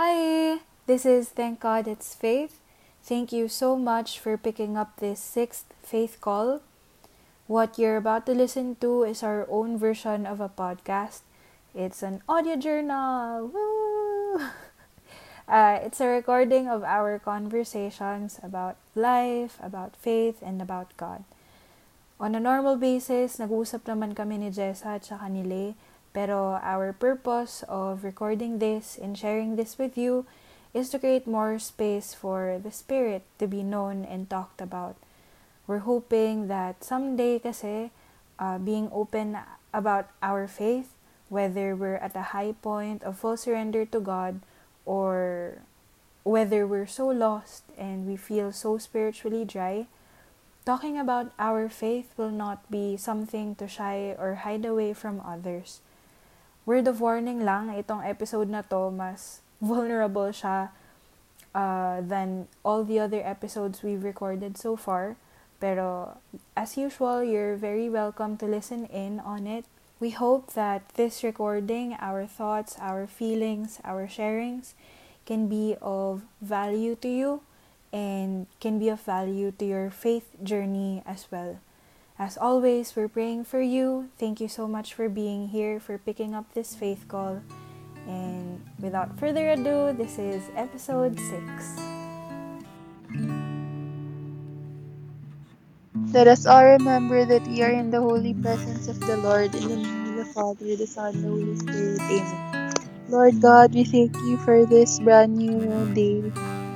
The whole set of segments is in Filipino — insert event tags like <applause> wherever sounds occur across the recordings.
Hi, this is Thank God It's Faith. Thank you so much for picking up this sixth faith call. What you're about to listen to is our own version of a podcast. It's an audio journal. Woo! <laughs> Uh, it's a recording of our conversations about life, about faith, and about God. On a normal basis, nag-uusap naman kami ni Jessa at saka ni Lay, pero our purpose of recording this and sharing this with you is to create more space for the Spirit to be known and talked about. We're hoping that someday kasi, uh, being open about our faith, whether we're at a high point of full surrender to God, or whether we're so lost and we feel so spiritually dry, talking about our faith will not be something to shy or hide away from others. Word of warning lang, itong episode na to, mas vulnerable siya uh, than all the other episodes we've recorded so far. Pero as usual, you're very welcome to listen in on it. We hope that this recording, our thoughts, our feelings, our sharings, can be of value to you and can be of value to your faith journey as well. As always, we're praying for you. Thank you so much for being here, for picking up this faith call. And without further ado, this is episode 6. Let us all remember that we are in the holy presence of the Lord in the name of the Father, the Son, and the Holy Spirit. Amen. Lord God, we thank you for this brand new day.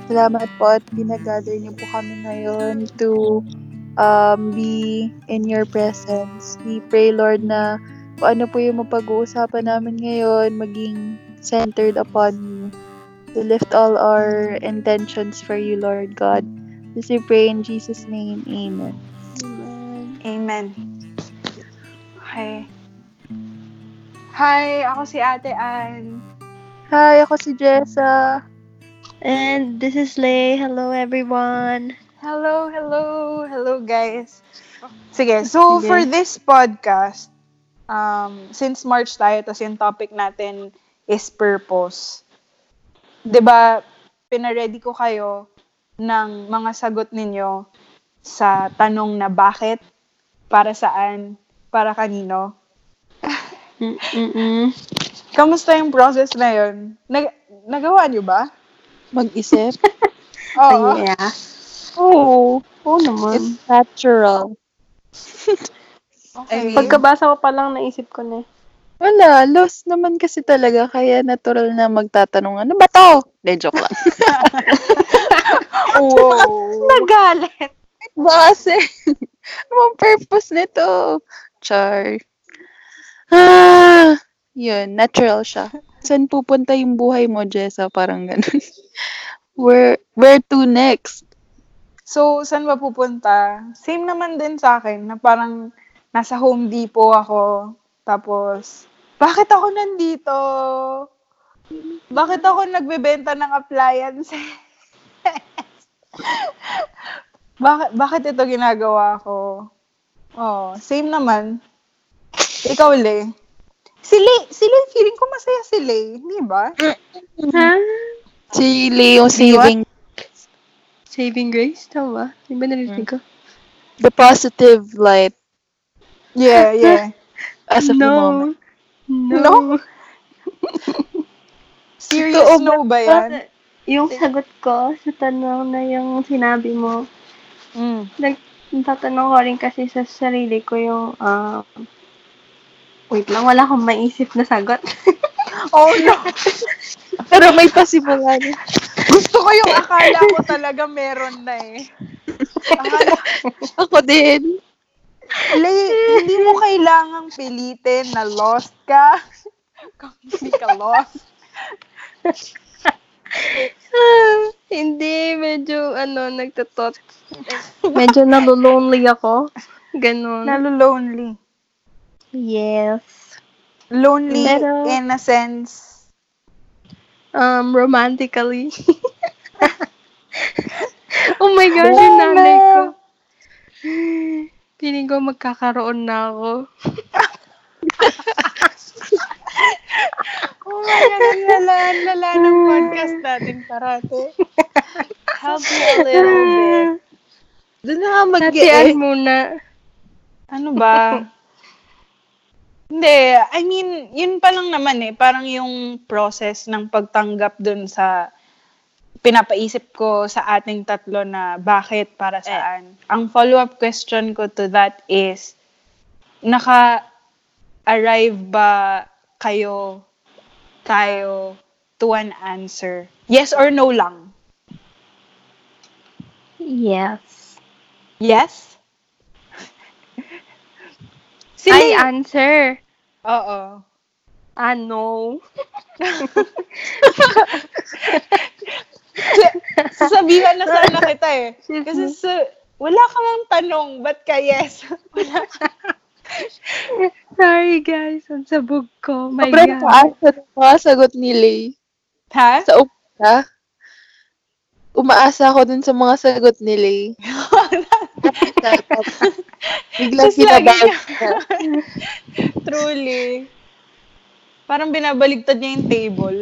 Salamat po at binagather niyo po kami ngayon to um, be in your presence. We pray, Lord, na kung ano po yung mapag-uusapan namin ngayon, maging centered upon you. To lift all our intentions for you, Lord God. This we pray in Jesus' name. Amen. Amen. Okay. Hi, ako si Ate Ann. Hi, ako si Jessa. And this is Lay. Hello, everyone. Hello, hello, hello guys. Sige, so Sige. for this podcast, um, since March tayo, tas yung topic natin is purpose. ba pinaready ko kayo ng mga sagot ninyo sa tanong na bakit, para saan, para kanino. <laughs> Mm-mm. Kamusta yung process na yun? Nag nagawa niyo ba? Mag-isip. <laughs> Oo. yeah. Oo. Oo naman. It's natural. Okay. Pagkabasa ko pa lang, naisip ko na eh. Wala, lost naman kasi talaga. Kaya natural na magtatanong, ano ba to? De, joke lang. <laughs> wow. <laughs> Nagalit. ba kasi? <laughs> ano ang purpose nito? Char. Ah, yun, natural siya. Saan pupunta yung buhay mo, Jessa? Parang ganun. where, where to next? So, saan ba pupunta? Same naman din sa akin, na parang nasa Home Depot ako. Tapos, bakit ako nandito? Bakit ako nagbebenta ng appliances? <laughs> bakit, bakit ito ginagawa ko? Oh, same naman. Ikaw, Le. Si Le, si Le, feeling ko masaya si Le, di ba? Ha? Si Leo saving Saving Grace? Tama? Di ba narinig ko? the positive light Yeah, <laughs> yeah. as of the moment. No. No? <laughs> Serious Totoo no ba yan? Yung sagot ko sa tanong na yung sinabi mo, Mm. nag ko rin kasi sa sarili ko yung, ah, wait lang, wala akong maisip na sagot. <laughs> Oh no! Pero may pasimulan. Gusto ko yung akala ko talaga meron na eh. Akala, Ako din. Lay, hindi mo kailangang pilitin na lost ka. Kung hindi ka lost. <sighs> Hindi, medyo, ano, nagtatot. medyo nalulonely ako. Ganon. Nalo-lonely. yes. Lonely Pero- in a sense. Um, romantically. <laughs> oh my gosh, yung nanay ko. Feeling ko magkakaroon na ako. <laughs> Oh yan. Ang lala, lala ng podcast natin parate. Help me a little bit. Doon na mag Hatian muna. Ano ba? <laughs> Hindi, I mean, yun pa lang naman eh. Parang yung process ng pagtanggap dun sa pinapaisip ko sa ating tatlo na bakit, para saan. Ang follow-up question ko to that is, naka-arrive ba kayo, tayo, to an answer? Yes or no lang? Yes. Yes? <laughs> I Sila, answer. Oo. Ah, no. <laughs> Sasabihan na sana kita eh. Kasi sa, wala ka mang tanong, ba't ka yes? <laughs> Wala. Sorry guys, ang sabog ko. My Sobrang God. paasa ng mga sagot ni Lay. Ha? Sa umpisa, umaasa ako dun sa mga sagot ni Lay. <laughs> Biglang siya. <laughs> Truly. Parang binabaligtad niya yung table.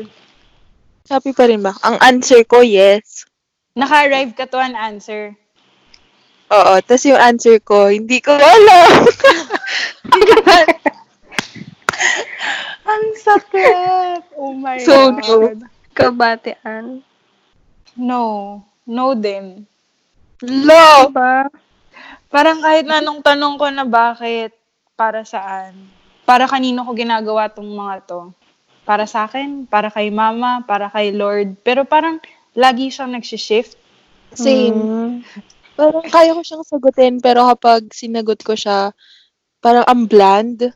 Happy pa rin ba? Ang answer ko, yes. Naka-arrive ka to an answer. Oo. Tapos yung answer ko, hindi ko alam. <laughs> Ang sakit! Oh my So, God. Kabatean. No. No din. Lo! Diba? Parang kahit na anong tanong ko na bakit, para saan, para kanino ko ginagawa tong mga to. Para sa akin, para kay mama, para kay Lord. Pero parang lagi siyang nagsishift. Same. Mm. Parang kaya ko siyang sagutin, pero kapag sinagot ko siya, parang ang bland.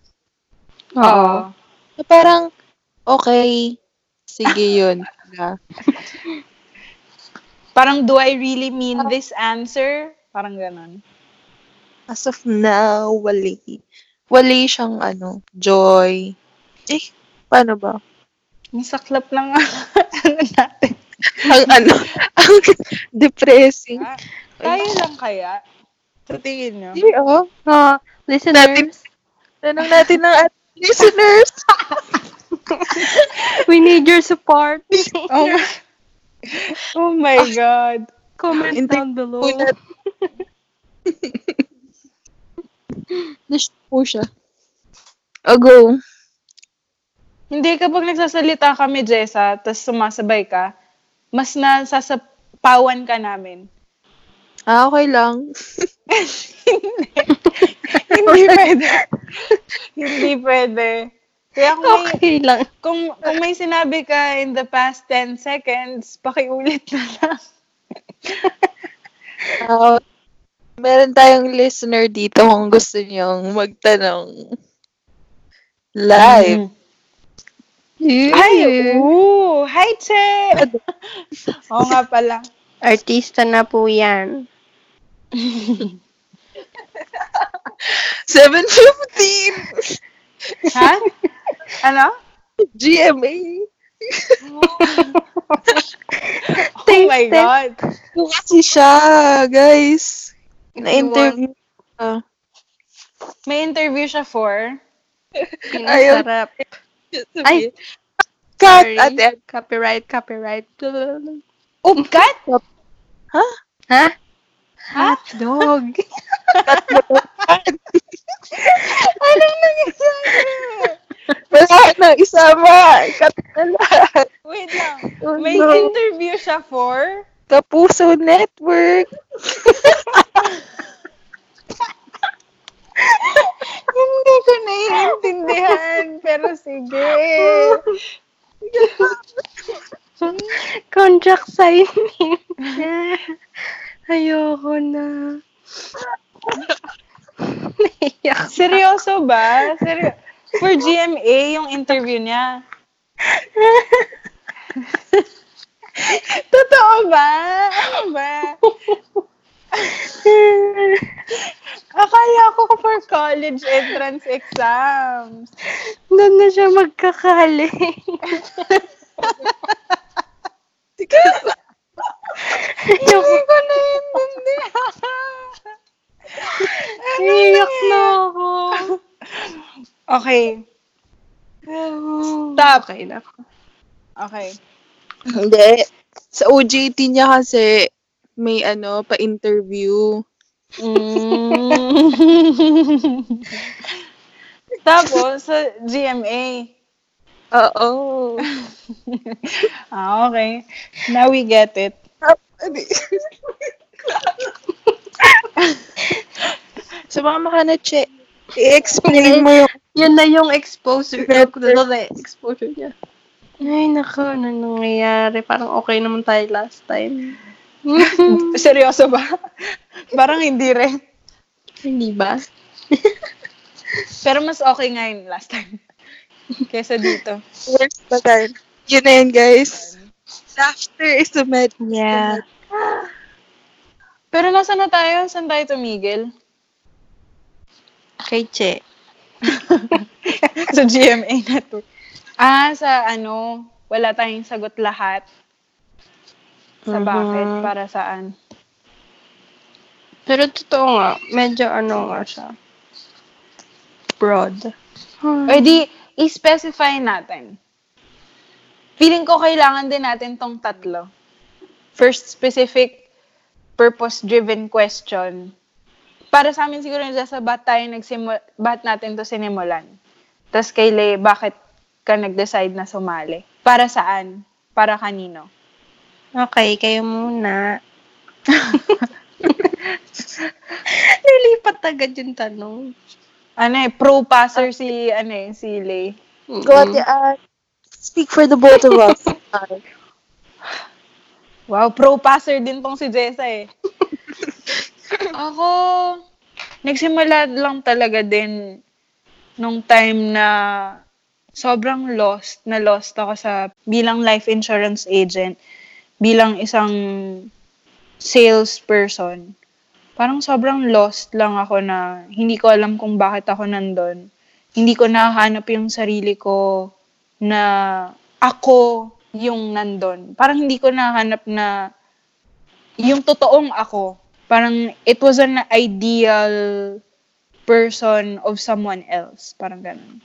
Oo. Na Parang, okay, sige <laughs> yun. Na. Parang, do I really mean this answer? Parang ganon. As of now, wali. Wali siyang, ano, joy. Eh, paano ba? Masaklap lang ang <laughs> ano natin. Ang, ano, <laughs> ang depressing. Tayo lang kaya? Sa tingin nyo? Hindi, oh. Ah, listeners, Tanong natin ng ating <laughs> listeners. we need your support. Oh my, oh my God. Comment down below. Dish po siya. O, go. Hindi, kapag nagsasalita kami, Jessa, tapos sumasabay ka, mas nasasapawan ka namin. Ah, okay lang. <laughs> Hindi pwede. Hindi pwede. Kaya kung may, Okay lang. kung, kung may sinabi ka in the past 10 seconds, pakiulit na lang. <laughs> Ah, meron tayong listener dito kung gusto niyong magtanong live. Ay, ooh! Hi, Che! <laughs> Oo nga pala. Artista na po yan. <laughs> 7.15! Ha? Ano? GMA! <laughs> Oh my God. Kasi siya, guys. Na-interview ka. May interview siya for? Pinasarap. Ay, cut! sorry. Ate, Copyright, copyright. Upkat? Ha? Hot dog. <laughs> wala na, isama. Cut na lahat. Wait lang. Oh, May no. interview siya for? Kapuso Network. Hindi ko naiintindihan. Pero sige. Contract signing. Ayoko na. Naiyak. Seryoso ba? Seryo for GMA, yung interview niya. <laughs> <laughs> Totoo ba? Ano ba? <laughs> Akala ko for college entrance exams. Doon na siya magkakali. <laughs> Hindi ko naiintindihan. Naiyak na ako. Okay. Stop. Okay na. Okay. Hindi. Sa OJT niya kasi, may ano, pa-interview. Mm. <laughs> Tapos, sa GMA. Oo. <laughs> Ah, okay. Now we get it. Sumama ka na, Che. I-explain mo yung Yun na yung exposure. Exposure niya. Ay, naku, ano nangyayari? Parang okay naman tayo last time. <laughs> Seryoso ba? Parang hindi rin. Hindi ba? <laughs> Pero mas okay nga yun last time. <laughs> Kesa dito. worst pa tayo. Yun na yun, guys. Laughter is the med. Yeah. Pero nasa na tayo? Saan tayo tumigil? Kay Che. sa GMA Network. Ah, sa ano, wala tayong sagot lahat. Sa Mhm. bakit, para saan. Pero totoo nga, medyo ano nga siya. Broad. O di, i-specify natin. Feeling ko kailangan din natin tong tatlo. First, specific purpose-driven question. Para sa amin siguro nasa sa ba't tayo nagsimul ba't natin to sinimulan. Tapos kay Le, bakit ka nag-decide na sumali? Para saan? Para kanino? Okay, kayo muna. <laughs> Nilipat agad yung tanong. Ano eh, pro-passer si, ano eh, si Le. Go at the uh, Speak for the both of us. Wow, pro-passer din tong si Jessa eh. <laughs> Ako, nagsimula lang talaga din nung time na sobrang lost, na lost ako sa bilang life insurance agent, bilang isang salesperson. Parang sobrang lost lang ako na hindi ko alam kung bakit ako nandun. Hindi ko nahanap yung sarili ko na ako yung nandun. Parang hindi ko nahanap na yung totoong ako. Parang it was an ideal person of someone else. Parang ganun.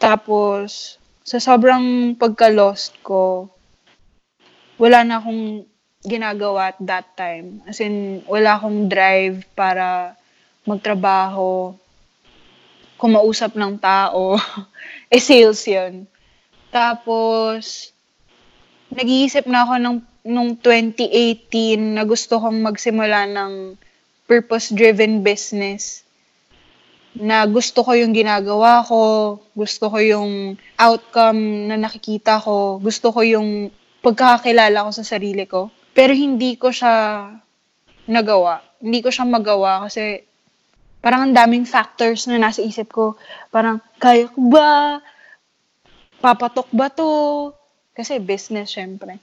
Tapos, sa sobrang pagka-lost ko, wala na akong ginagawa at that time. As in, wala akong drive para magtrabaho, kumausap ng tao. <laughs> eh, sales yun. Tapos, nag-iisip na ako ng, nung 2018 na gusto kong magsimula ng purpose-driven business na gusto ko yung ginagawa ko, gusto ko yung outcome na nakikita ko, gusto ko yung pagkakakilala ko sa sarili ko. Pero hindi ko siya nagawa. Hindi ko siya magawa kasi parang ang daming factors na nasa isip ko. Parang, kaya ko ba? Papatok ba to? Kasi business, syempre.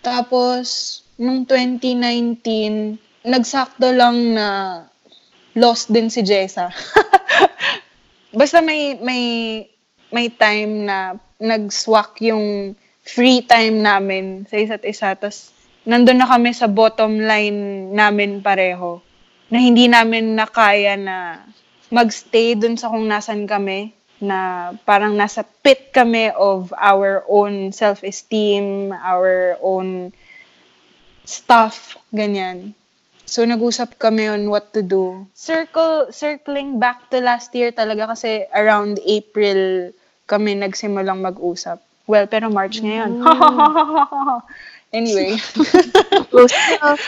Tapos, nung 2019, nagsakto lang na lost din si Jessa. <laughs> Basta may, may, may time na nag-swak yung free time namin sa isa't isa. Tapos, nandun na kami sa bottom line namin pareho. Na hindi namin nakaya na magstay dun sa kung nasan kami na parang nasa pit kami of our own self-esteem, our own stuff, ganyan. So, nag-usap kami on what to do. Circle, circling back to last year talaga kasi around April kami nagsimulang mag-usap. Well, pero March ngayon. <laughs> anyway. <laughs> Close enough.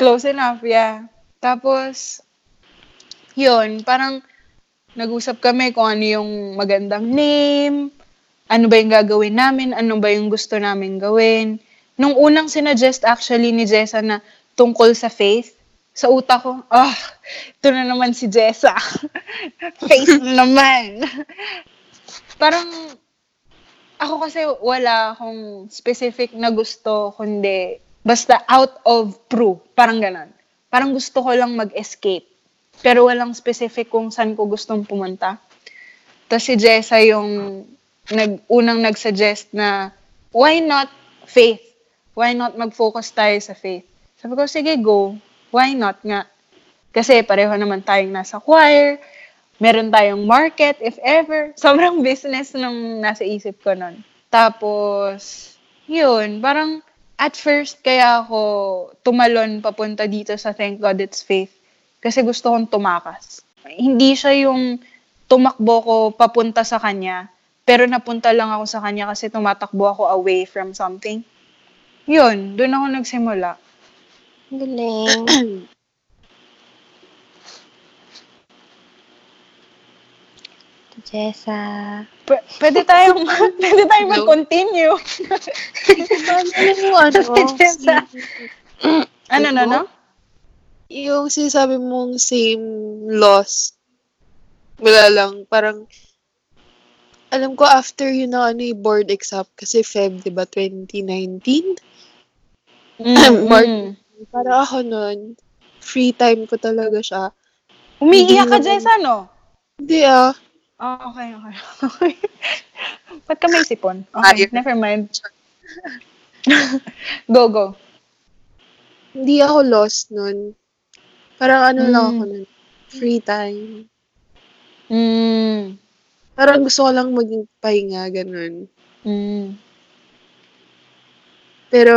Close enough, yeah. Tapos, yun, parang nag-usap kami kung ano yung magandang name, ano ba yung gagawin namin, ano ba yung gusto namin gawin. Nung unang sinuggest actually ni Jessa na tungkol sa faith, sa utak ko, ah, ito na naman si Jessa. <laughs> faith naman. Parang, ako kasi wala akong specific na gusto, kundi basta out of proof. Parang ganon. Parang gusto ko lang mag-escape. Pero walang specific kung saan ko gustong pumunta. Tapos si Jessa yung nag, unang nag-suggest na why not faith? Why not mag-focus tayo sa faith? Sabi ko, sige, go. Why not nga? Kasi pareho naman tayong nasa choir, meron tayong market, if ever. <laughs> Sobrang business nung nasa isip ko nun. Tapos, yun, parang at first kaya ako tumalon papunta dito sa Thank God It's Faith kasi gusto kong tumakas. Hindi siya yung tumakbo ko papunta sa kanya, pero napunta lang ako sa kanya kasi tumatakbo ako away from something. Yun, doon ako nagsimula. Galing. <clears throat> Jessa. P- pwede tayong, <laughs> pwede tayong mag-continue. Ano? Jessa. <clears throat> ano, no, no? yung sinasabi mong same loss. Wala lang. Parang, alam ko after yun na ano yung board exam kasi Feb, di ba, 2019? Mm, Mark. mm. Para ako nun, free time ko talaga siya. Umiiyak ka, Hindi Jessa, no? Hindi ah. Oh, okay, okay. okay. <laughs> Ba't ka may sipon? Okay, Ayun. never mind. <laughs> go, go. Hindi ako lost nun. Parang ano lang Mm. ako nun. Free time. Mm. Parang gusto ko lang maging pahinga, ganun. Mm. Pero,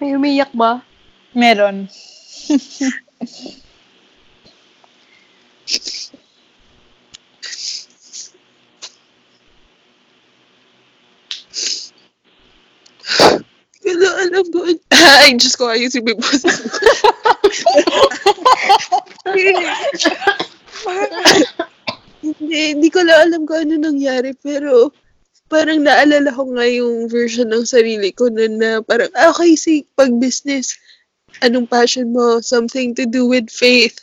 May umiyak ba? Meron. Wala, alam ko. <laughs> Ay, Diyos ko, ayusin mo yung boses. <laughs> hindi, hindi ko lang alam kung ano nangyari, pero parang naalala ko nga yung version ng sarili ko na, na parang, ah, okay, si pag-business, anong passion mo? Something to do with faith.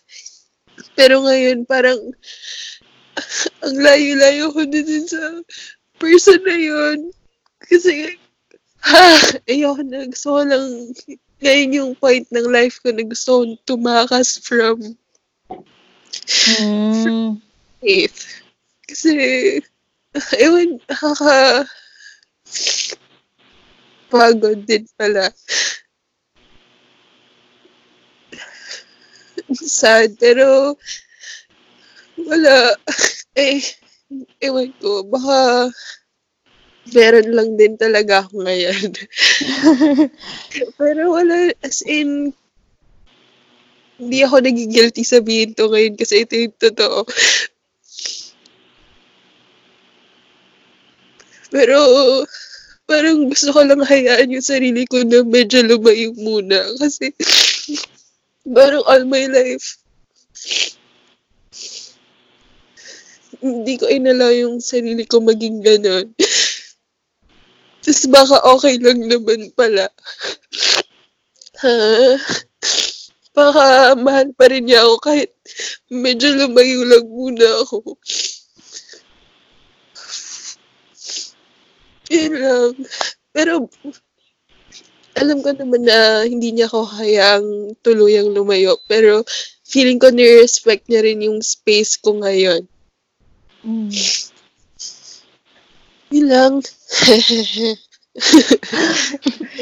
Pero ngayon, parang, <laughs> ang layo-layo ko na din sa person na yun. Kasi, ha, <laughs> ayoko na. Gusto ko lang, ngayon yung point ng life ko na gusto kong tumakas from Mm. faith. Kasi, ewan, nakaka, pagod din pala. Sad, pero, wala, eh, ewan ko, baka, meron lang din talaga ako ngayon. <laughs> pero wala, as in, hindi ako nagigilty sabihin to ngayon kasi ito yung totoo. Pero, parang gusto ko lang hayaan yung sarili ko na medyo lumayo muna. Kasi, <laughs> parang all my life, hindi ko inala yung sarili ko maging ganon. Tapos baka okay lang naman pala. Ha? Baka mahal pa rin niya ako kahit medyo lumayo lang muna ako. Yun lang. Pero, alam ko naman na hindi niya ako hayang tuluyang lumayo. Pero, feeling ko ni-respect niya rin yung space ko ngayon. Mm. Yun lang. <laughs>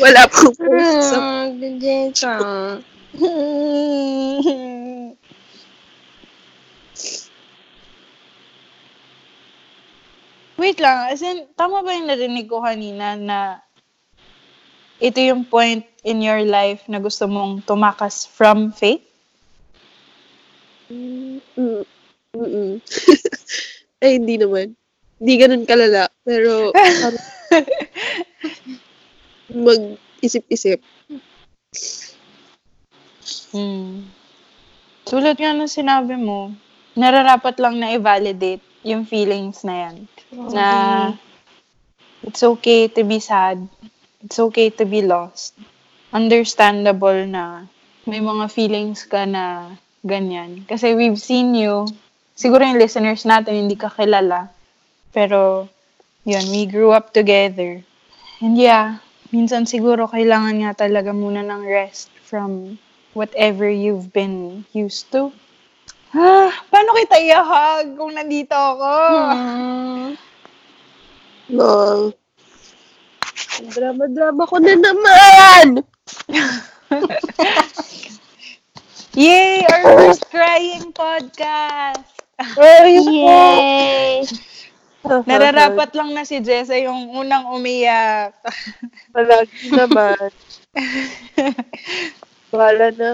Wala post sa Ah. <laughs> Wait lang, as in, tama ba yung narinig ko kanina na ito yung point in your life na gusto mong tumakas from faith? Mm, mm, mm. <laughs> Ay, hindi naman. Hindi ganun kalala. Pero, <laughs> mag-isip-isip. Hmm. Tulad nga ng sinabi mo, nararapat lang na i-validate yung feelings na yan. Na it's okay to be sad. It's okay to be lost. Understandable na may mga feelings ka na ganyan. Kasi we've seen you, siguro yung listeners natin hindi ka kilala. Pero, yun, we grew up together. And yeah, minsan siguro kailangan nga talaga muna ng rest from whatever you've been used to. Ah, paano kita i-hug kung nandito ako? Hmm. Drama-drama ko na naman! <laughs> Yay! Our first crying podcast! Ay, Yay! <laughs> Nararapat lang na si Jessa yung unang umiyak. <laughs> Palagi naman. <laughs> Wala na.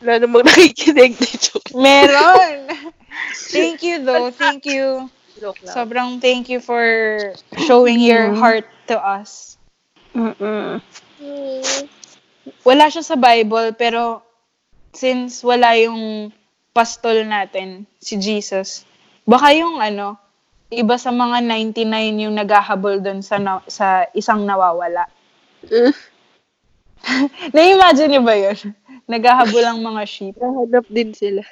Wala namang nakikinig dito. Meron! Thank you though. Thank you. Joke. Sobrang thank you for showing your heart to us. Mm-mm. Wala siya sa Bible, pero since wala yung pastol natin, si Jesus, baka yung ano, iba sa mga 99 yung naghahabol doon sa, na- sa isang nawawala. Uh, <laughs> Na-imagine niyo ba yun? Naghahabol ang mga sheep. Nahanap din sila.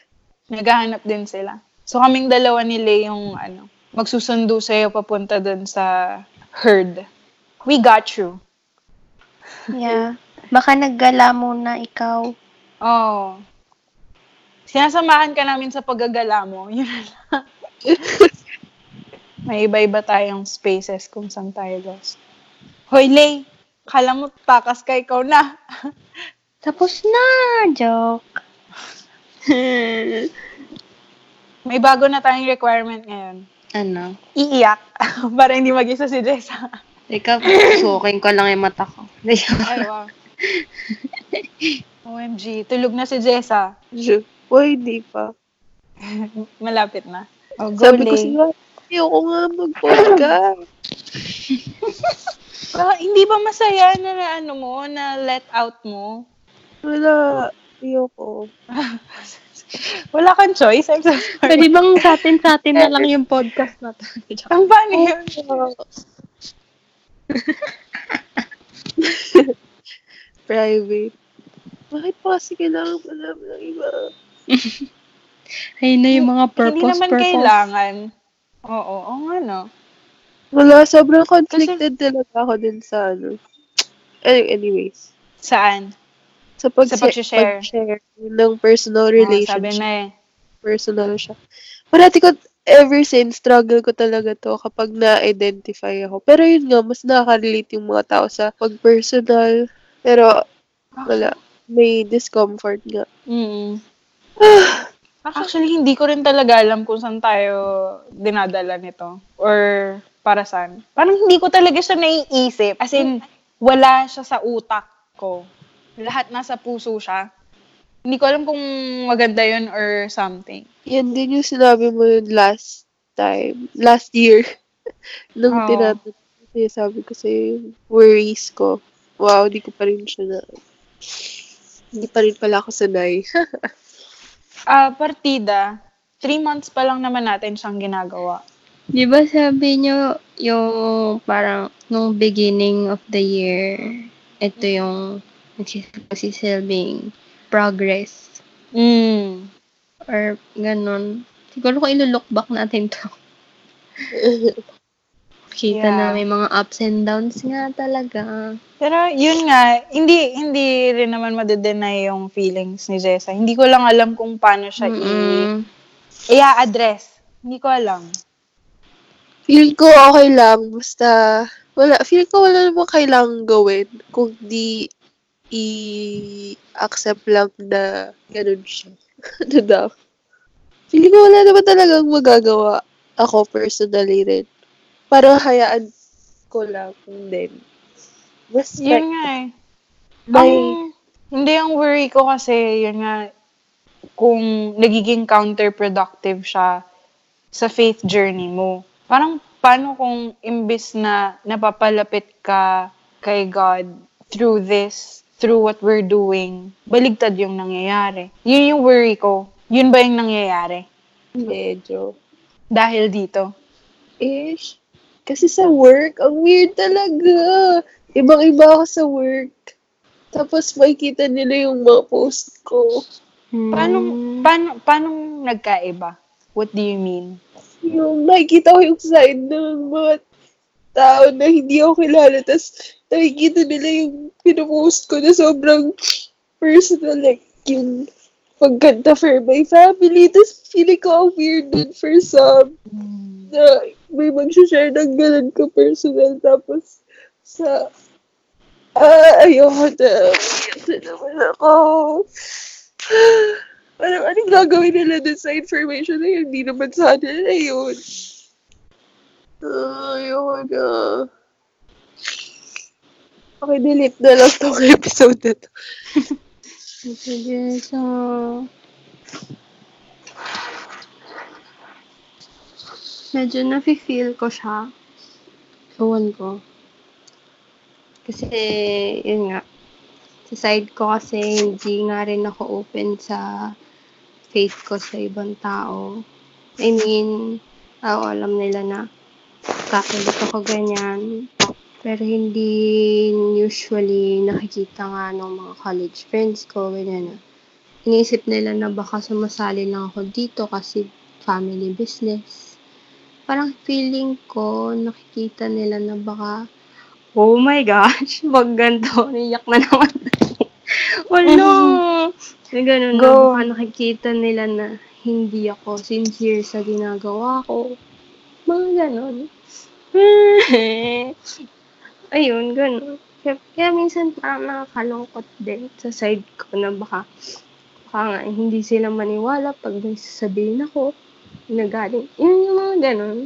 Naghahanap din sila. So kaming dalawa ni Lay yung ano, magsusundo sa'yo papunta doon sa herd. We got you. <laughs> Yeah. Baka naggala muna ikaw. Oh. Sinasamahan ka namin sa paggagala mo. Yun na lang. <laughs> May iba-iba tayong spaces kung saan tayo guys. Hoy, Lay! Kala mo takas ka, ikaw na. <laughs> Tapos na! Joke. <laughs> May bago na tayong requirement ngayon. Ano? Iiyak. <laughs> Para hindi mag-isa si Jessa. Teka, suking ko lang yung mata ko. Ay, wow. OMG, tulog na si Jessa. Uy, hindi pa. Malapit na. Oh, go, Sabi ko Lay. sila, ayoko nga mag-podcast. <laughs> Ah, hindi ba masaya na, na ano mo, na let out mo? Wala. Ayoko. <laughs> Wala kang choice? I'm so sorry. Pwede bang sa atin, sa atin na lang yung podcast na to? <laughs> Ang paano yun? Private. Bakit pa kasi kailangan malaman ng iba? Ayun na yung mga purpose, Hindi naman purpose. kailangan. Oo, oo nga no. Wala, sobrang conflicted talaga ako din sa ano. Any- Anyways. Saan? Sa, pag Sa pag-share. pag-share ng personal Oh, sabi relationship. na eh. personal siya. Parati ko, ever since, struggle ko talaga to kapag na-identify ako. Pero yun nga, mas nakaka-relate yung mga tao sa pag-personal. Pero, wala. May discomfort nga. Mm. Actually, hindi ko rin talaga alam kung saan tayo dinadala nito. Or para saan. Parang hindi ko talaga siya naiisip. As in, wala siya sa utak ko. Lahat nasa puso siya. Hindi ko alam kung maganda yun or something. Yan din yung sinabi mo yun last time. Last year. <laughs> Nung Oo. tinatanong sabi ko sa yung worries ko. Wow, di ko pa rin siya na... Hindi pa rin pala ako sanay. <laughs> Ah, partida. Three months pa lang naman natin siyang ginagawa. Di ba sabi nyo, yung parang nung beginning of the year, ito yung nagsisilbing progress Mm. or ganun. Siguro kung ilo-look back natin to. <laughs> Kita Yeah. na may mga ups and downs nga talaga. Pero yun nga, hindi hindi rin naman madedenay yung feelings ni Jessa. Hindi ko lang alam kung paano siya i- Mm-mm. i-address. Hindi ko alam. Feel ko okay lang. Basta, wala. Feel ko wala namang kailangang gawin. Kung di i-accept lang na ganun siya. <laughs> ano daw? Feel ko wala naman talagang magagawa. Ako personally rin. Parang hayaan ko lang din. Basta, Yun nga eh. may, Ang, hindi ang worry ko kasi, yun nga, kung nagiging counterproductive siya sa faith journey mo. Parang, paano kung imbis na napapalapit ka kay God through this, through what we're doing, baligtad yung nangyayari. Yun yung worry ko. Yun ba yung nangyayari? medyo, Dahil dito. ish. Kasi sa work, ang weird talaga. Ibang-iba ako sa work. Tapos makikita nila yung mga post ko. Paano, paano, paano nagkaiba? What do you mean? Yung nakikita ko yung side ng mga tao na hindi ako kilala. Tapos nakikita nila yung pinupost ko na sobrang personal. Like yung pagkanta for my family. Tapos feeling ko ang weird dun for some. Na may mag-share ng ganun ko personal. Tapos sa Ah, ayoko na. Ito naman ako. Parang anong gagawin nila dun sa information na yun? Hindi naman sana na yun. Ah, ayoko na. Okay, delete na lang tong episode na to. <laughs> Sige, so... Medyo nafe-feel ko siya. Ewan ko. Kasi, yun nga. Sa side ko kasi, hindi nga rin ako open sa faith ko sa ibang tao. I mean, oo, alam nila na Catholic ako ganyan. Pero hindi usually nakikita nga ng mga college friends ko, ganyan na. Iniisip nila na baka sumasali lang ako dito kasi family business. Parang feeling ko, nakikita nila na baka, oh my gosh, <laughs> wag ganito, niyak na naman. Wala! Na ganun na, Go. baka nakikita nila na hindi ako sincere sa ginagawa ko. Mga ganon. <laughs> Ayun, ganun. Kaya, kaya minsan parang nakakalungkot din sa side ko na baka, baka nga hindi sila maniwala pag may sasabihin ako na galing. Yun yung mga ganun.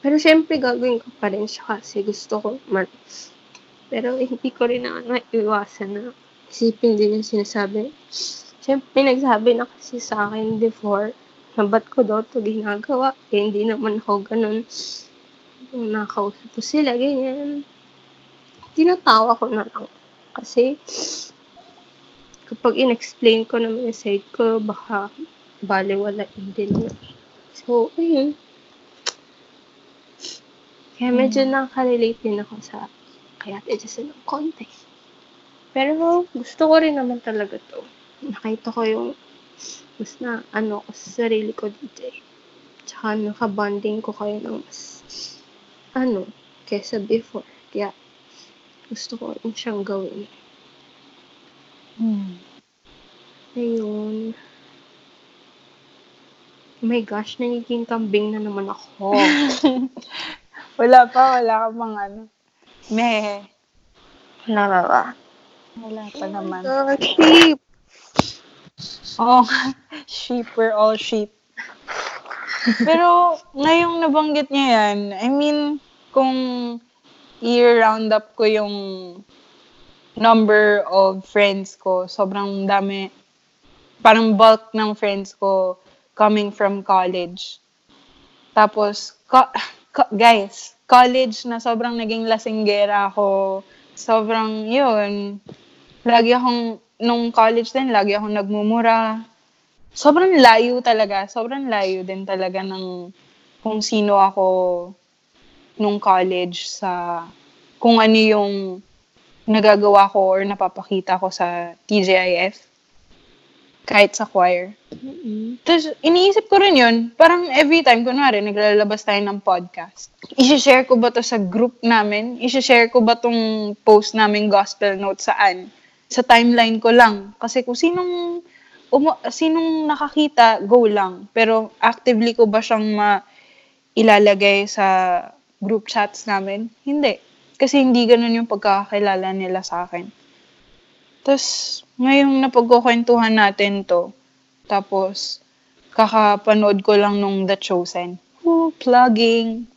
Pero syempre gagawin ko pa rin siya kasi gusto ko man. Pero hindi ko rin na iwasan na isipin din yung sinasabi. Syempre nagsabi na kasi sa akin before na ba't ko daw ito ginagawa. Eh, hindi naman ako ganun. Nung nakausap ko sila, ganyan tinatawa ko na lang. Kasi, kapag in-explain ko naman yung side ko, baka baliwalain din yun. So, ayun. Kaya medyo nakaka-relate din ako sa kaya Ate Jessa ng konti. Pero gusto ko rin naman talaga to. Nakita ko yung mas na ano ko sa sarili ko dito eh. Tsaka nakabonding ko kayo ng mas ano, kesa before. Kaya gusto ko rin siyang gawin. Hmm. Ayun. Oh my gosh, nagiging kambing na naman ako. <laughs> Wala pa, wala ka bang ano. Meh. Wala ba ba? Wala pa naman. Ah, sheep. Oo nga. sheep, we're all sheep. Pero, ngayong nabanggit niya yan, I mean, kung i-round up ko yung number of friends ko, sobrang dami, parang bulk ng friends ko coming from college. Tapos, co- co- guys, college na sobrang naging lasinggera ako. Sobrang, yun, lagi akong, nung college din, lagi akong nagmumura. Sobrang layo talaga. Sobrang layo din talaga ng kung sino ako nung college sa kung ano yung nagagawa ko or napapakita ko sa TJIF. Kahit sa choir. Tapos, iniisip ko rin yun, parang every time, kunwari, naglalabas tayo ng podcast. I-share ko ba to sa group namin? I-share ko ba tong post namin gospel note saan? Sa timeline ko lang. Kasi kung sinong, umu- sinong nakakita, go lang. Pero actively ko ba siyang ma ilalagay sa group chats namin? Hindi. Kasi hindi ganun yung pagkakakilala nila sa akin. Tapos, ngayong napagkukwentuhan natin to, tapos, kakapanood ko lang nung The Chosen. Oh, plugging.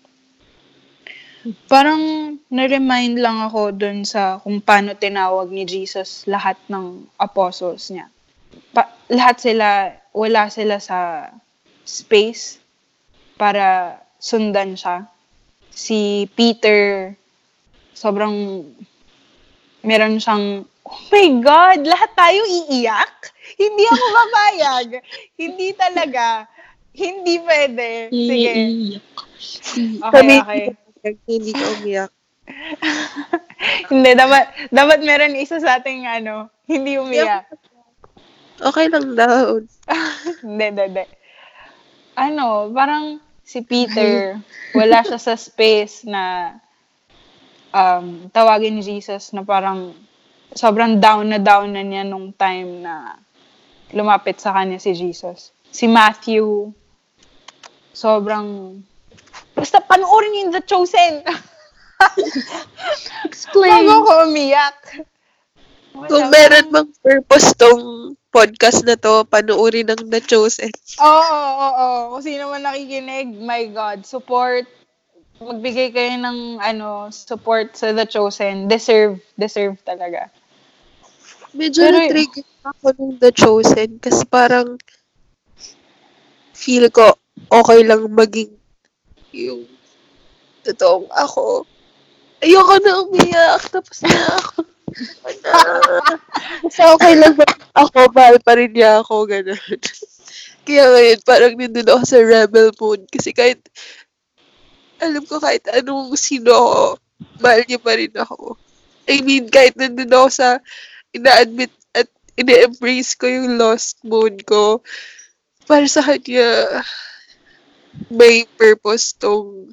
Parang na-remind lang ako dun sa kung paano tinawag ni Jesus lahat ng apostles niya. Pa- lahat sila, wala sila sa space para sundan siya. Si Peter, sobrang meron siyang, oh my God, lahat tayo iiyak? Hindi ako papayag. Hindi talaga. Hindi pwede. Sige. Okay, okay. Hindi ka umiyak. <laughs> Hindi, dapat, dapat meron isa sa ating ano, hindi umiyak. Okay lang daw. <laughs> hindi, hindi, hindi. Ano, parang si Peter, wala siya sa space na um, tawagin ni Jesus na parang sobrang down na down na niya nung time na lumapit sa kanya si Jesus. Si Matthew, sobrang... Basta panoorin niyo yung The Chosen! <laughs> Explain. Bago ko umiyak. Kung meron mang purpose tong podcast na to, panuorin ng The Chosen. Oo, oo, oo. Kung sino man nakikinig, my God, support. Magbigay kayo ng ano, support sa The Chosen. Deserve, deserve talaga. Medyo Pero- na-trigger ako nung The Chosen kasi parang feel ko okay lang maging yung totoong ako. Ayoko na umiyak, tapos na ako. <laughs> Basta okay lang ba ako, mahal pa rin niya ako, ganun. <laughs> Kaya ngayon, parang nandun ako sa rebel mode. Kasi kahit, alam ko kahit anong sino ako, mahal niya pa rin ako. I mean, kahit nandun ako sa, ina-admit at ina-embrace ko yung lost mode ko, para sa kanya, may purpose tong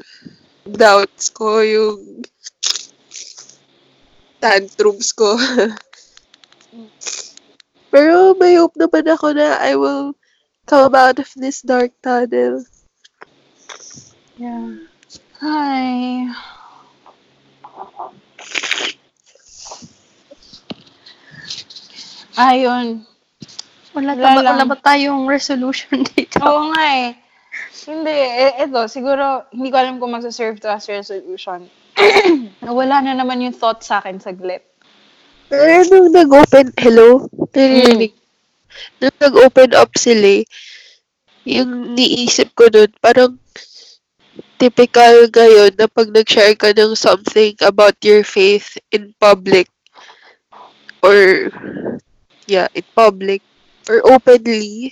doubts ko, yung tantrums ko. <laughs> Pero may hope naman ako na I will come out of this dark tunnel. Yeah. Hi. Ayun. Wala, Wala ba, lang. wala ba tayong resolution <laughs> dito? Oo nga eh. Hindi, eh, ito, siguro, hindi ko alam kung magsaserve to as resolution. Nawala <clears throat> na naman yung thought sa akin saglit. Pero nung nag-open, hello? Narinig. Nung nag-open up sila, eh, yung niisip ko nun, parang typical ngayon na pag nag-share ka ng something about your faith in public or yeah, in public or openly,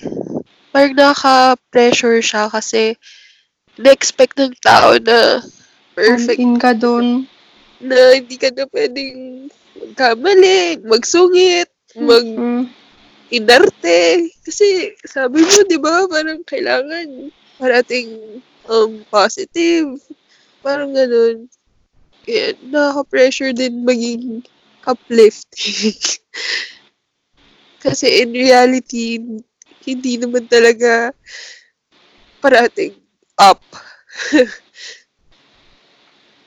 parang nakaka-pressure siya kasi na-expect ng tao na perfect Perfect. ka dun. na hindi ka na pwedeng magkamali, magsungit, mag Mm. inarte. Kasi sabi mo, di ba, parang kailangan parating um, positive. Parang ganun. Kaya nakaka-pressure din maging uplifting. <laughs> Kasi in reality, hindi naman talaga parating up. <laughs>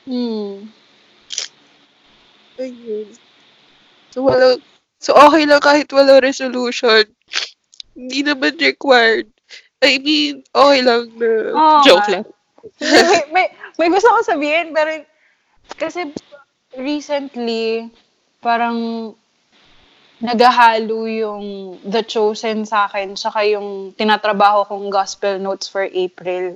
Hmm. Ayun. So, wala, so okay lang kahit wala resolution. Hindi naman required. I mean, okay lang na Oo joke lang. may, may, <laughs> may gusto ko sabihin, pero kasi recently, parang nagahalo yung The Chosen sa akin, saka yung tinatrabaho kong Gospel Notes for April.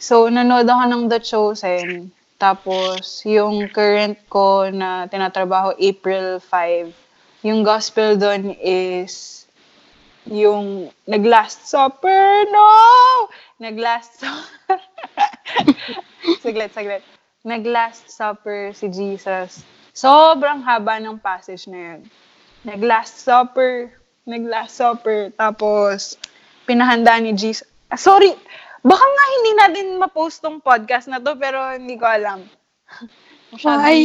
So, nanood ako ng The Chosen. Tapos, yung current ko na tinatrabaho April 5, yung gospel doon is yung nag-last supper, no! Nag-last supper. <laughs> saglit, saglit. Nag-last supper si Jesus. Sobrang haba ng passage na yun. Nag-last supper. Nag-last supper. Tapos, pinahanda ni Jesus. Ah, sorry, baka nga hindi natin ma-post tong podcast na to, pero hindi ko alam. <laughs> Masyadong- Why?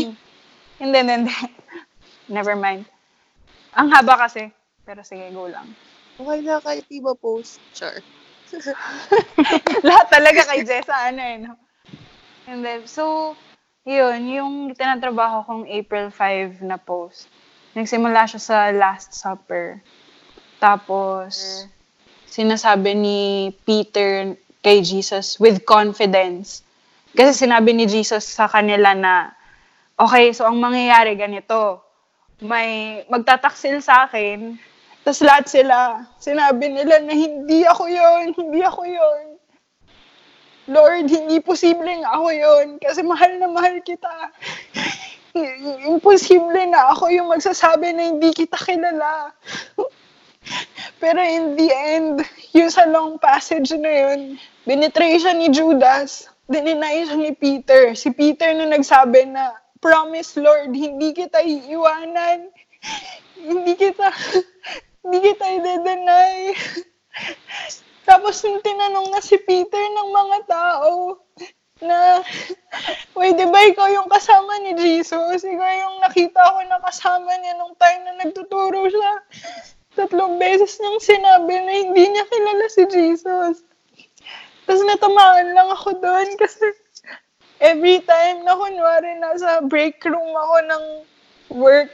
Hindi, hindi, hindi. <laughs> Never mind. Ang haba kasi. Pero sige, go lang. Okay na kahit di ba post, char. <laughs> Lahat talaga kay Jessa, ano eh, no? And then, so, yun, yung tinatrabaho kong April 5 na post, nagsimula siya sa Last Supper. Tapos, sinasabi ni Peter kay Jesus with confidence. Kasi sinabi ni Jesus sa kanila na, okay, so ang mangyayari ganito, may magtataksil sa akin, tapos lahat sila, sinabi nila na hindi ako yon hindi ako yon Lord, hindi posibleng ako yon kasi mahal na mahal kita. <laughs> Imposible na ako yung magsasabi na hindi kita kilala. Pero in the end, yung sa long passage na yun, binitray siya ni Judas, dininay siya ni Peter. Si Peter na nagsabi na, Promise Lord, hindi kita iiwanan. Hindi kita, hindi kita i-deny. Tapos nung tinanong na si Peter ng mga tao na, di ba ikaw yung kasama ni Jesus? Ikaw yung nakita ko na kasama niya nung time na nagtuturo siya. Tatlong beses niyang sinabi na hindi niya kilala si Jesus. Tapos natamaan lang ako doon kasi every time na kunwari nasa break room ako ng work,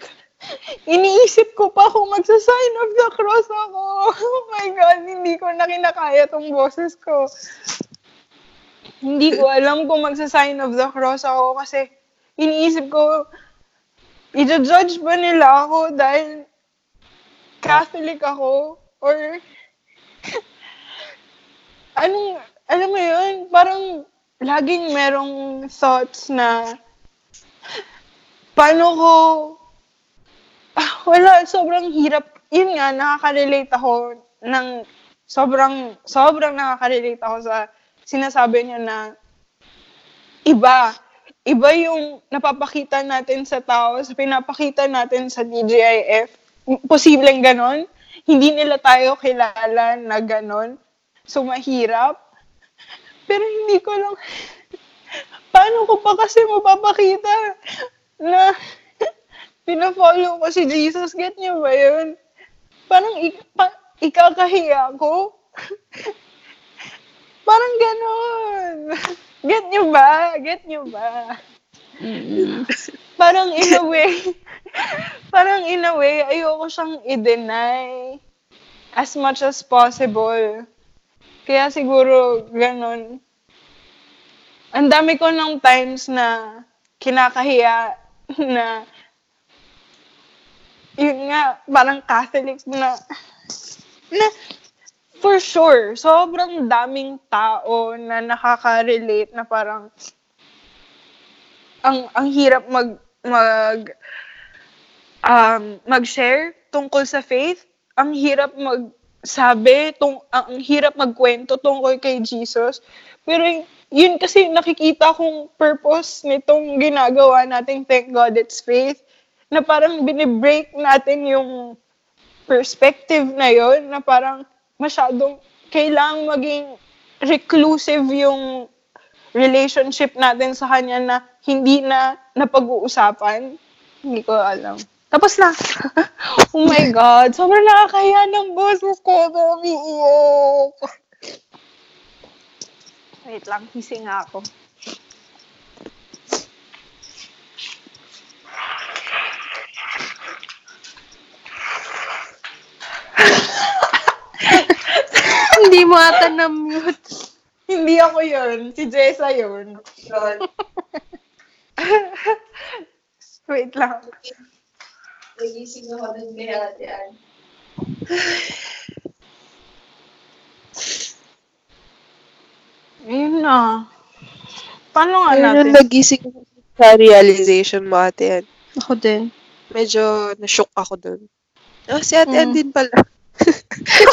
iniisip ko pa kung magsa-sign of the cross ako. <laughs> Oh my God, hindi ko na kinakaya tong boses ko. Hindi ko alam kung magsa-sign of the cross ako kasi iniisip ko, i-judge ba nila ako dahil Catholic ako? Or, <laughs> anong, alam mo yun, parang laging merong thoughts na, paano ko, ah, <laughs> wala, sobrang hirap. Yun nga, nakaka-relate ako ng, sobrang, sobrang nakaka-relate ako sa sinasabi niya na, iba, iba yung napapakita natin sa tao, sa pinapakita natin sa DJIF. Posibleng ganon. Hindi nila tayo kilala na ganon. So, mahirap. Pero hindi ko lang, paano ko pa kasi mapapakita na <laughs> pinafollow ko si Jesus? Get niyo ba yun? Parang ik- pa- ikakahiya ko. <laughs> Parang ganon. <laughs> Get niyo ba? Get niyo ba? parang in a way, <laughs> parang in a way, ayoko siyang i-deny as much as possible. Kaya siguro, ganun. Ang dami ko ng times na kinakahiya <laughs> na yun nga, parang Catholics na, na for sure, sobrang daming tao na nakaka-relate na parang ang ang hirap mag mag um, mag-share tungkol sa faith. Ang hirap magsabi, tung, ang, ang hirap magkwento tungkol kay Jesus. Pero yun kasi nakikita kong purpose nitong ginagawa nating Thank God It's Faith na parang binibreak natin yung perspective na yon na parang masyadong kailangang maging reclusive yung relationship natin sa kanya na hindi na napag-uusapan. Hindi ko alam. Tapos na. <laughs> oh my God. Sobrang nakakaya ng boses ko. Umiiyak. Wait lang. Hising nga ako. <laughs> <laughs> Hindi mo ata na-mute. Hindi ako yun. Si Jessa yun. <laughs> Wait lang. Nagising ako dun kaya yan. Ayun na. Paano nga Ayun natin? yung nagising sa realization mo, ate Ann. Ako din. Medyo na-shock ako dun. Ah, si ate Ann Mm. din pala.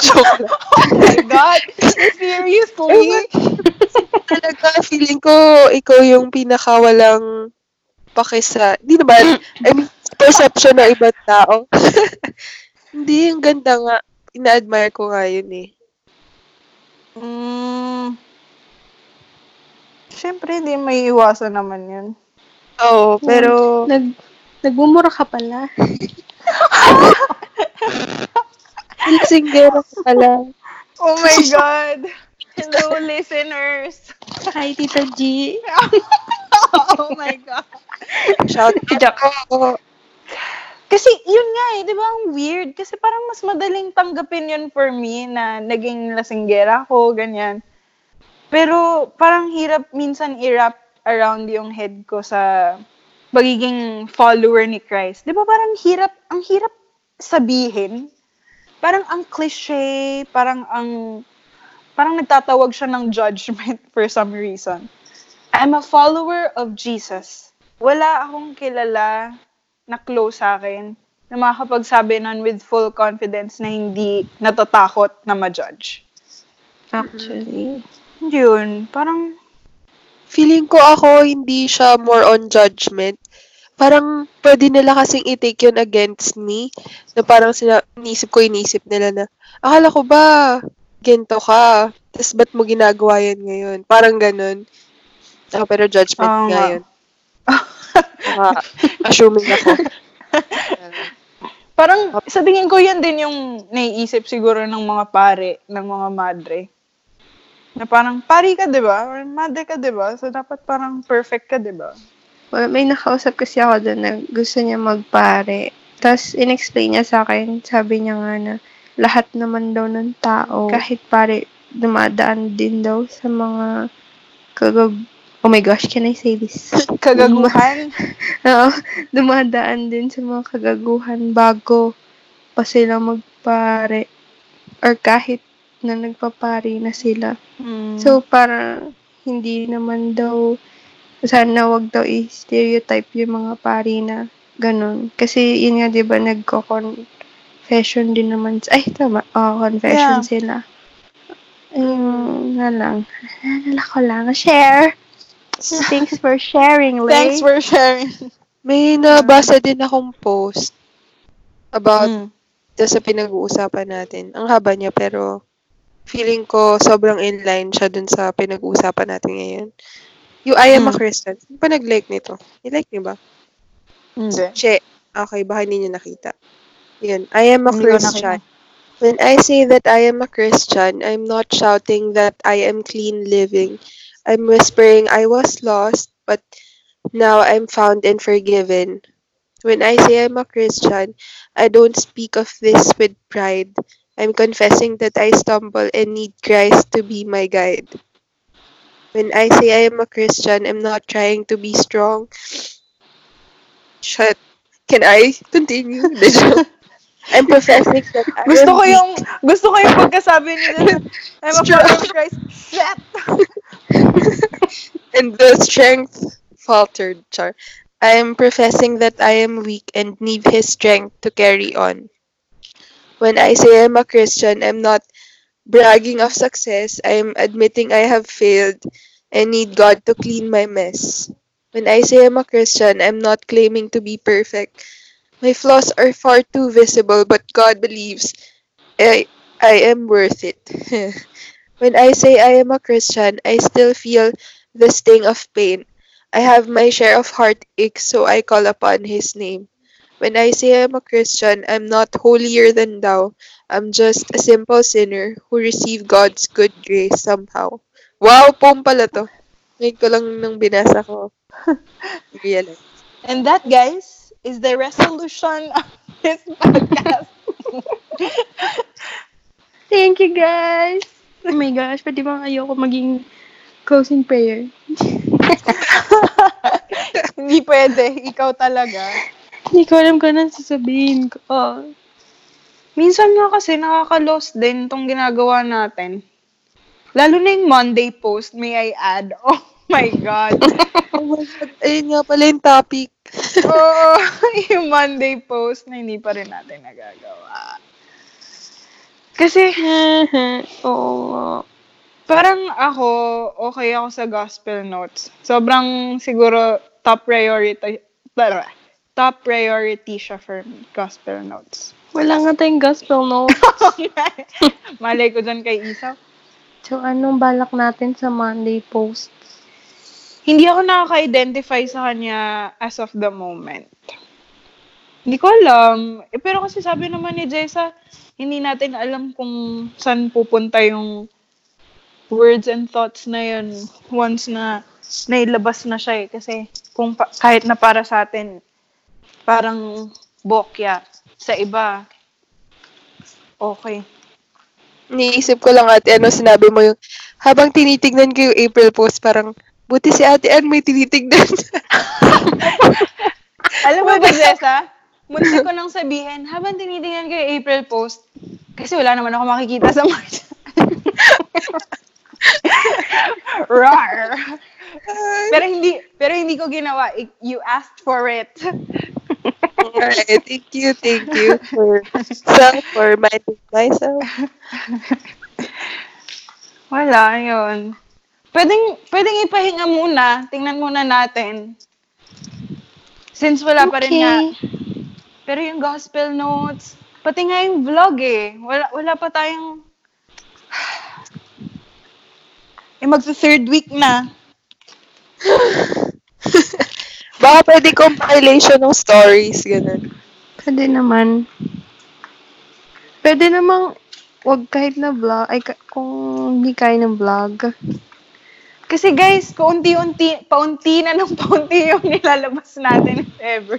Joke lang. <laughs> oh my God! Seriously? Talaga, feeling ko, ikaw yung pinakawalang pakisa. Hindi naman, I mean, perception ng ibang tao. <laughs> Hindi, ang ganda nga. Ina-admire ko nga yun eh. Mm, Siyempre, hindi may iwasan naman yun. Oo, pero Nag, nagmumura ka pala. <laughs> <laughs> singgero ko pala. Oh my God! Hello, listeners! Hi, Tita G. <laughs> oh my God! Shout out ko. Kasi yun nga eh, di ba ang weird? Kasi parang mas madaling tanggapin yun for me na naging lasinggera ko, ganyan. Pero parang hirap minsan i-wrap around yung head ko sa pagiging follower ni Christ. Di ba parang hirap, ang hirap sabihin. Parang ang cliche, parang ang, parang nagtatawag siya ng judgment <laughs> for some reason. I'm a follower of Jesus. Wala akong kilala na close sa akin na makakapagsabi nun with full confidence na hindi natatakot na ma-judge. Actually. Yun, parang, Feeling ko ako, hindi siya more on judgment. Parang pwede nila kasing i-take yun against me. Na parang sila, inisip ko, inisip nila na, akala ko ba, gento ka? Tapos ba't mo ginagawa yan ngayon? Parang ganun. Ako, pero judgment Oo nga yun. <laughs> Saka, assuming ako. <laughs> parang sa tingin ko yan din yung naiisip siguro ng mga pare, ng mga madre. Na parang pari ka, di ba? Or mother ka, di ba? So, dapat parang perfect ka, di ba? Well, may nakausap kasi ako doon na gusto niya magpare. Tapos, in-explain niya sa akin, sabi niya nga na lahat naman daw ng tao, kahit pare, dumadaan din daw sa mga kagag... Oh my gosh, can I say this? <laughs> Kagaguhan. <laughs> Oo, dumadaan din sa mga kagaguhan bago pa sila magpare. Or kahit na nagpapari na sila. Mm. So, parang hindi naman daw, sana wag daw i-stereotype yung mga pari na ganun. Kasi yun nga, di ba, nagko-confession din naman. Ay, tama. Oh, confession Yeah. sila. Ayun na lang. Nalala ko lang. Share! Thanks for sharing, Lay. Thanks for sharing. May nabasa din akong post about Mm. sa pinag-uusapan natin. Ang haba niya pero feeling ko sobrang inline siya dun sa pinag-uusapan natin ngayon. Yung I am a Mm. Christian. Sino pa nag-like nito? I-like niyo ba? Hindi. Che. Okay, baka hindi niyo nakita. Yun. I am a Christian. When I say that I am a Christian, I'm not shouting that I am clean living. I'm whispering I was lost, but now I'm found and forgiven. When I say I'm a Christian, I don't speak of this with pride. I'm confessing that I stumble and need Christ to be my guide. When I say I am a Christian, I'm not trying to be strong. Shut. Can I continue? <laughs> I'm professing that I Gusto am ko weak yung, gusto ko yung pagkasabi nila. <laughs> I'm a follower of Christ. Shit! <laughs> and the strength faltered. Char. I am professing that I am weak and need His strength to carry on. When I say I'm a Christian, I'm not bragging of success. I am admitting I have failed and need God to clean my mess. When I say I'm a Christian, I'm not claiming to be perfect. My flaws are far too visible, but God believes I, I am worth it. <laughs> when I say I am a Christian, I still feel the sting of pain. I have my share of heartache, so I call upon His name. When I say I'm a Christian, I'm not holier than thou. I'm just a simple sinner who received God's good grace somehow. Wow, poem pala to. Ngayon ko lang nung binasa ko. <laughs> Realize. And that, guys, is the resolution of this podcast. <laughs> Thank you, guys! Oh my gosh, pati bang ayoko maging closing prayer? <laughs> Hindi pwede. Ikaw talaga. Hindi ko alam kung anong sasabihin ko. Oh. Minsan nga kasi nakaka-lost din tong ginagawa natin. Lalo na yung Monday post, may I add. <laughs> Oh my God. <laughs> Oh my God. Ayun nga pala yung topic. <laughs> Oo, yung Monday post na hindi pa rin natin nagagawa. Kasi, Oo. parang ako, okay ako sa gospel notes. Sobrang siguro top priority, top priority siya for me, gospel notes. Wala nga tayong gospel, no? <laughs> Malay ko dyan kay Isa. so, anong balak natin sa Monday posts? Hindi ako nakaka-identify sa kanya as of the moment. Hindi ko alam. Eh, pero kasi sabi naman ni Jessa, hindi natin alam kung saan pupunta yung words and thoughts na yun once na nailabas na siya eh. Kasi kung pa- kahit na para sa atin, parang bokya. Sa iba, okay. Niisip ko lang ate, ano sinabi mo yung, habang tinitignan ko yung April post, parang, buti si ate Ann may tinitignan. <laughs> Alam mo ba, Jessa? Munti ko nang sabihin, habang tinitingnan ko yung April post, kasi wala naman ako makikita sa March. <laughs> Rar! pero hindi pero hindi ko ginawa. You asked for it. Alright, thank you, thank you for self, for minding myself. Wala, yun. Pwedeng, pwedeng ipahinga muna. Tingnan muna natin. Since wala pa rin nga. Pero yung gospel notes, pati nga yung vlog eh. Wala, wala pa tayong... <sighs> Eh, magsa-third week na. <laughs> Baka pwede compilation ng stories, ganun. Pwede naman. Pwede namang, wag kahit na vlog, ay kung hindi kaya ng vlog. Kasi guys, paunti-unti, paunti na ng <laughs> paunti yung nilalabas natin if ever.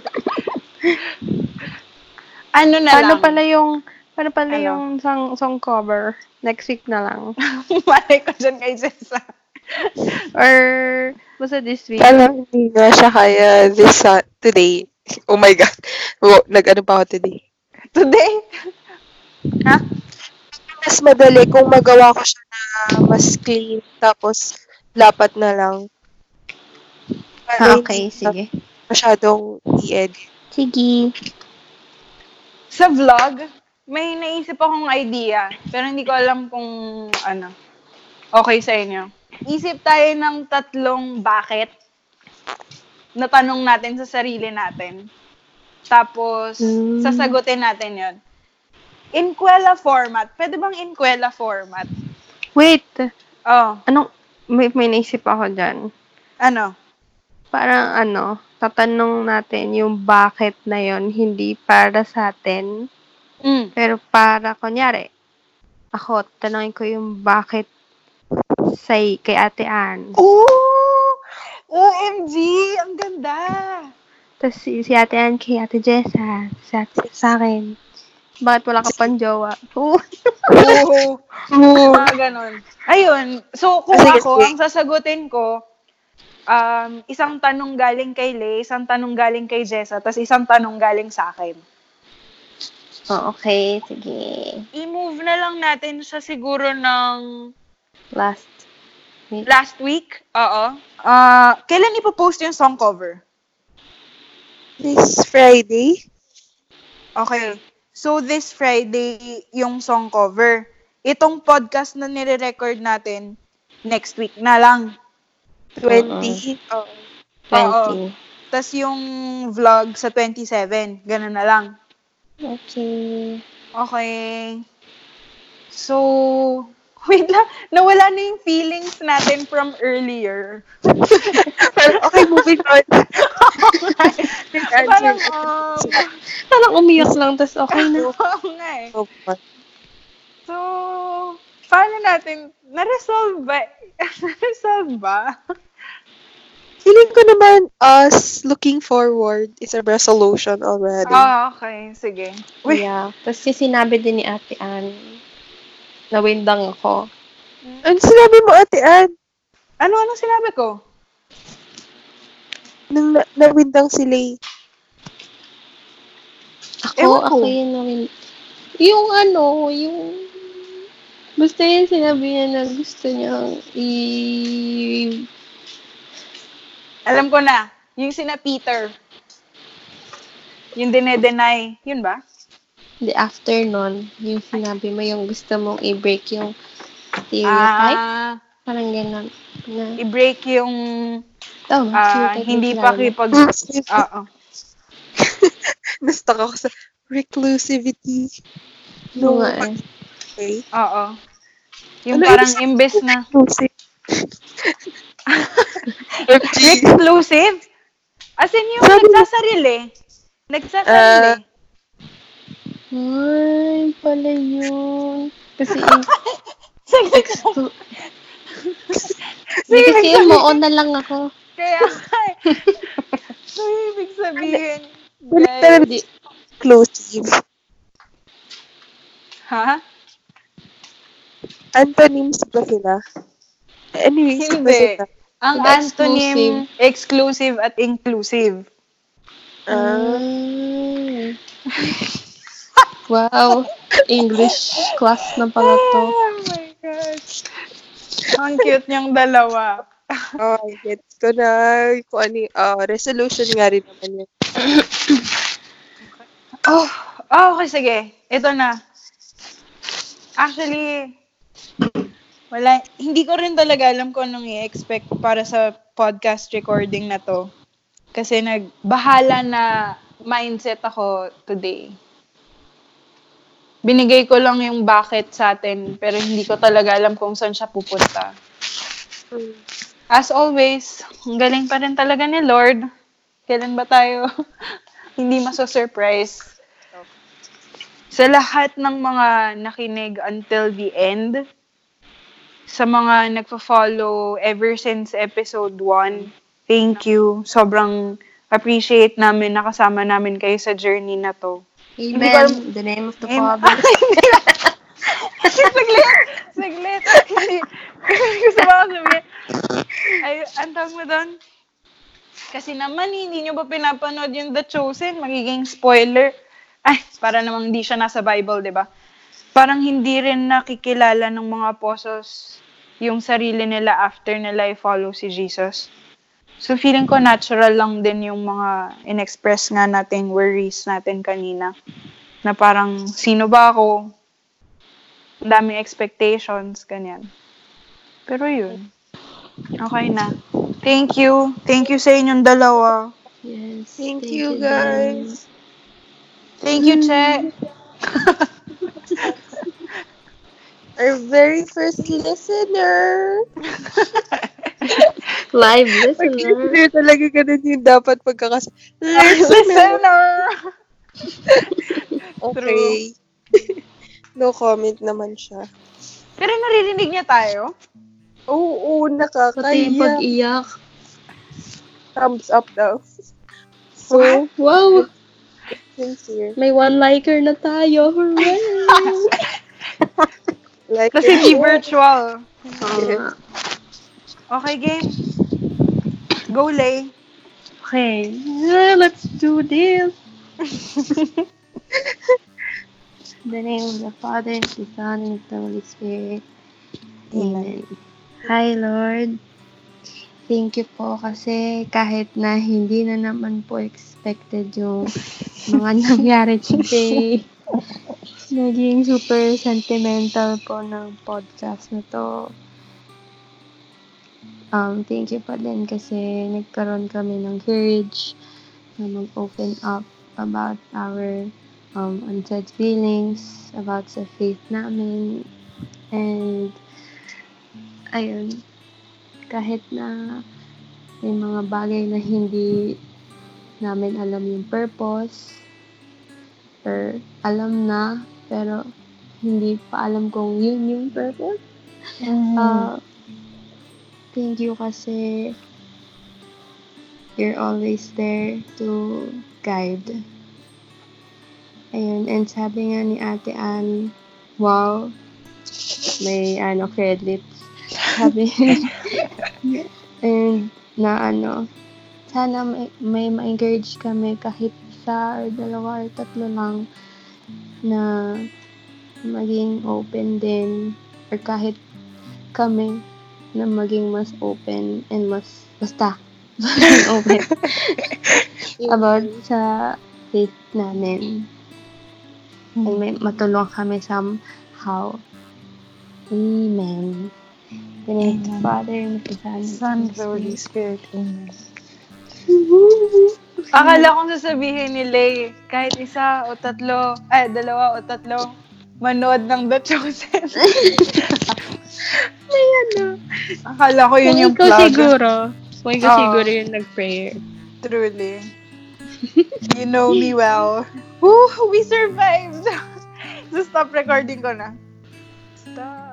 ano na Paano lang? pala yung, paano pala Ano? yung song, song cover? Next week na lang. <laughs> Malay ko dyan kay Jessa. Or, basta this week. Parang hindi nga siya kaya this, uh, today. Oh my God. Oh, nag-ano pa ako today. Today? ha? Mas madali kung magawa ko siya na mas clean, tapos lapat na lang. Ah, okay, na sige. Masyadong i-edit. Sige. Sa vlog, may naisip akong idea, pero hindi ko alam kung ano. Okay sa inyo. Isip tayo ng tatlong bakit na tanong natin sa sarili natin. Tapos, Hmm. sasagutin natin yon. Inquela format. Pwede bang Inquela format? Wait, Oh, anong, may, may naisip ako dyan. ano? Parang ano, tatanong natin yung bakit na yon hindi para sa atin, Mm. pero para, kunyari, ako, tanongin ko yung bakit sa kay Ate Ann. Oh! OMG! Ang ganda! Tapos si, si Ate Ann kay Ate Jessa, sa, sa akin. Bakit wala ka pang jowa? Oo. Oo. <laughs> Mga ganon. Ayun. So, kung Sige, ako, ang sasagutin ko, um, isang tanong galing kay Lay, isang tanong galing kay Jessa, tapos isang tanong galing sa akin. Oh, okay, sige. I-move na lang natin sa siguro ng Last week. last week. Oo. Ah, kailan ipopost yung song cover? This Friday, Okay. So, this Friday, yung song cover. Itong podcast na nire-record natin, next week na lang. 20. Oh. 20. Tapos yung vlog sa 27. Ganun na lang. Okay. Okay. So, <laughs> wait lang. Nawala na yung feelings natin from earlier. okay, moving on. <laughs> Parang, um, Parang umiyak lang, tas okay na. <laughs> oo nga eh. Oh, So, paano natin, na-resolve ba? na-resolve ba? Feeling ko naman us looking forward is a resolution already. Ah, okay. Sige. Uy, Yeah. Tapos yung sinabi din ni Ate Ann, nawindang ako. Ano sinabi mo, Ate Ann? ano, ano sinabi ko? Nung na- nawindang si Lay. Ako, Ewan ko. ako yun nawin... Yung ano, yung... Basta yun sinabi niya na gusto niyang i... Alam ko na. Yung sina Peter. Yung dine-deny. Yun ba? The after nun, yung sinabi mo yung gusto mong i-break yung stereotype. Ah, Parang gano'n. Na, i-break yung oh, yung hindi pa kipag... <laughs> Oo. Nastuck ako sa reclusivity. Oo No, nga eh. okay. Oo. Yung Ano parang imbes na <laughs> Reclusive. As in yung nagsasarili. Nagsasarili. Ah. Ay, pala yun. Kasi <laughs> yung Sige. expo... Hindi kasi yung moon na lang ako. Kaya, so, ibig sabihin, Balik guys, Inclusive. ha? Antonyms ba sila? Anyways, Hindi. sila? Ang Exclusive. antonym, exclusive at inclusive. Ah, wow. English class na pala <laughs> to. Oh my gosh. Ang cute niyang dalawa. <laughs> oh, gets ko na kung ano ah, resolution nga rin naman yun. <coughs> Oh, oh, okay, sige. Ito na. Actually, wala, hindi ko rin talaga alam kung anong i-expect para sa podcast recording na to. Kasi nagbahala na mindset ako today. Binigay ko lang yung bakit sa atin, pero hindi ko talaga alam kung saan siya pupunta. As always, ang galing pa rin talaga ni Lord. Kailan ba tayo <laughs> hindi maso-surprise? sa lahat ng mga nakinig until the end, sa mga nagfa-follow ever since episode 1, thank you. Sobrang appreciate namin nakasama namin kayo sa journey na to. Ko Amen. In the name of the Em- Father. <laughs> saglit! Saglit! Hindi. Gusto mo ako sabihin. Ay, ang tawag mo doon? Kasi naman, hindi nyo ba pinapanood yung The Chosen? Magiging spoiler. Ay, para namang hindi siya nasa Bible, di ba? Parang hindi rin nakikilala ng mga apostles yung sarili nila after nila i-follow si Jesus. So, feeling ko natural lang din yung mga in-express nga nating worries natin kanina. Na parang, sino ba ako? Ang daming expectations, ganyan. Pero yun. Okay na. Thank you. Thank you sa inyong dalawa. Yes. Thank, you, Dan. guys. Thank you, Che. <laughs> Our very first listener. <laughs> Live listener. listener talaga ganun yung dapat pagkakas... Listener! <laughs> Okay. <laughs> no comment naman siya. Pero naririnig niya tayo? Oo, Pati yung nakakaya. pag-iyak. Thumbs up daw. So, Wow! sincere. May one liker na tayo. Hooray! <laughs> Like, Kasi di virtual. Oo nga. Okay, game. Go, Lay. Okay. Ah, Let's do this. In <laughs> the name of the Father, the Son, and the Holy Spirit. Amen. Hi, Lord. Thank you po kasi kahit na hindi na naman po expected yung <laughs> mga nangyari today. Naging super sentimental po ng podcast na to. Um, thank you pa din kasi nagkaroon kami ng courage na mag-open up about our um, unsaid feelings, about sa faith namin. And, ayun, kahit na may mga bagay na hindi namin alam yung purpose, or alam na, pero hindi pa alam kung yun yung purpose. Uh, thank you kasi you're always there to guide. Ayun, and sabi nga ni Ate Ann, wow, may ano, credits. Sabi, <laughs> and na ano, sana may, may ma-encourage kami kahit isa or dalawa or tatlo lang na maging open din or kahit kami na maging mas open and mas basta <laughs> open <laughs> about sa faith namin. And may matulong kami somehow. Amen. In the name of the. Father, and of the Son, and Son, Holy the Holy Spirit. Spirit. Amen. Akala kong sasabihin ni Lay, kahit isa o tatlo, ay, dalawa o tatlo, manood ng The Chosen. <laughs> May ano. Akala ko yun Kung yung ikaw plug. siguro, kung ikaw Oo. siguro yung nag-prayer. Truly. <laughs> You know me well. Woo! We survived! <laughs> so, stop recording ko na. Stop.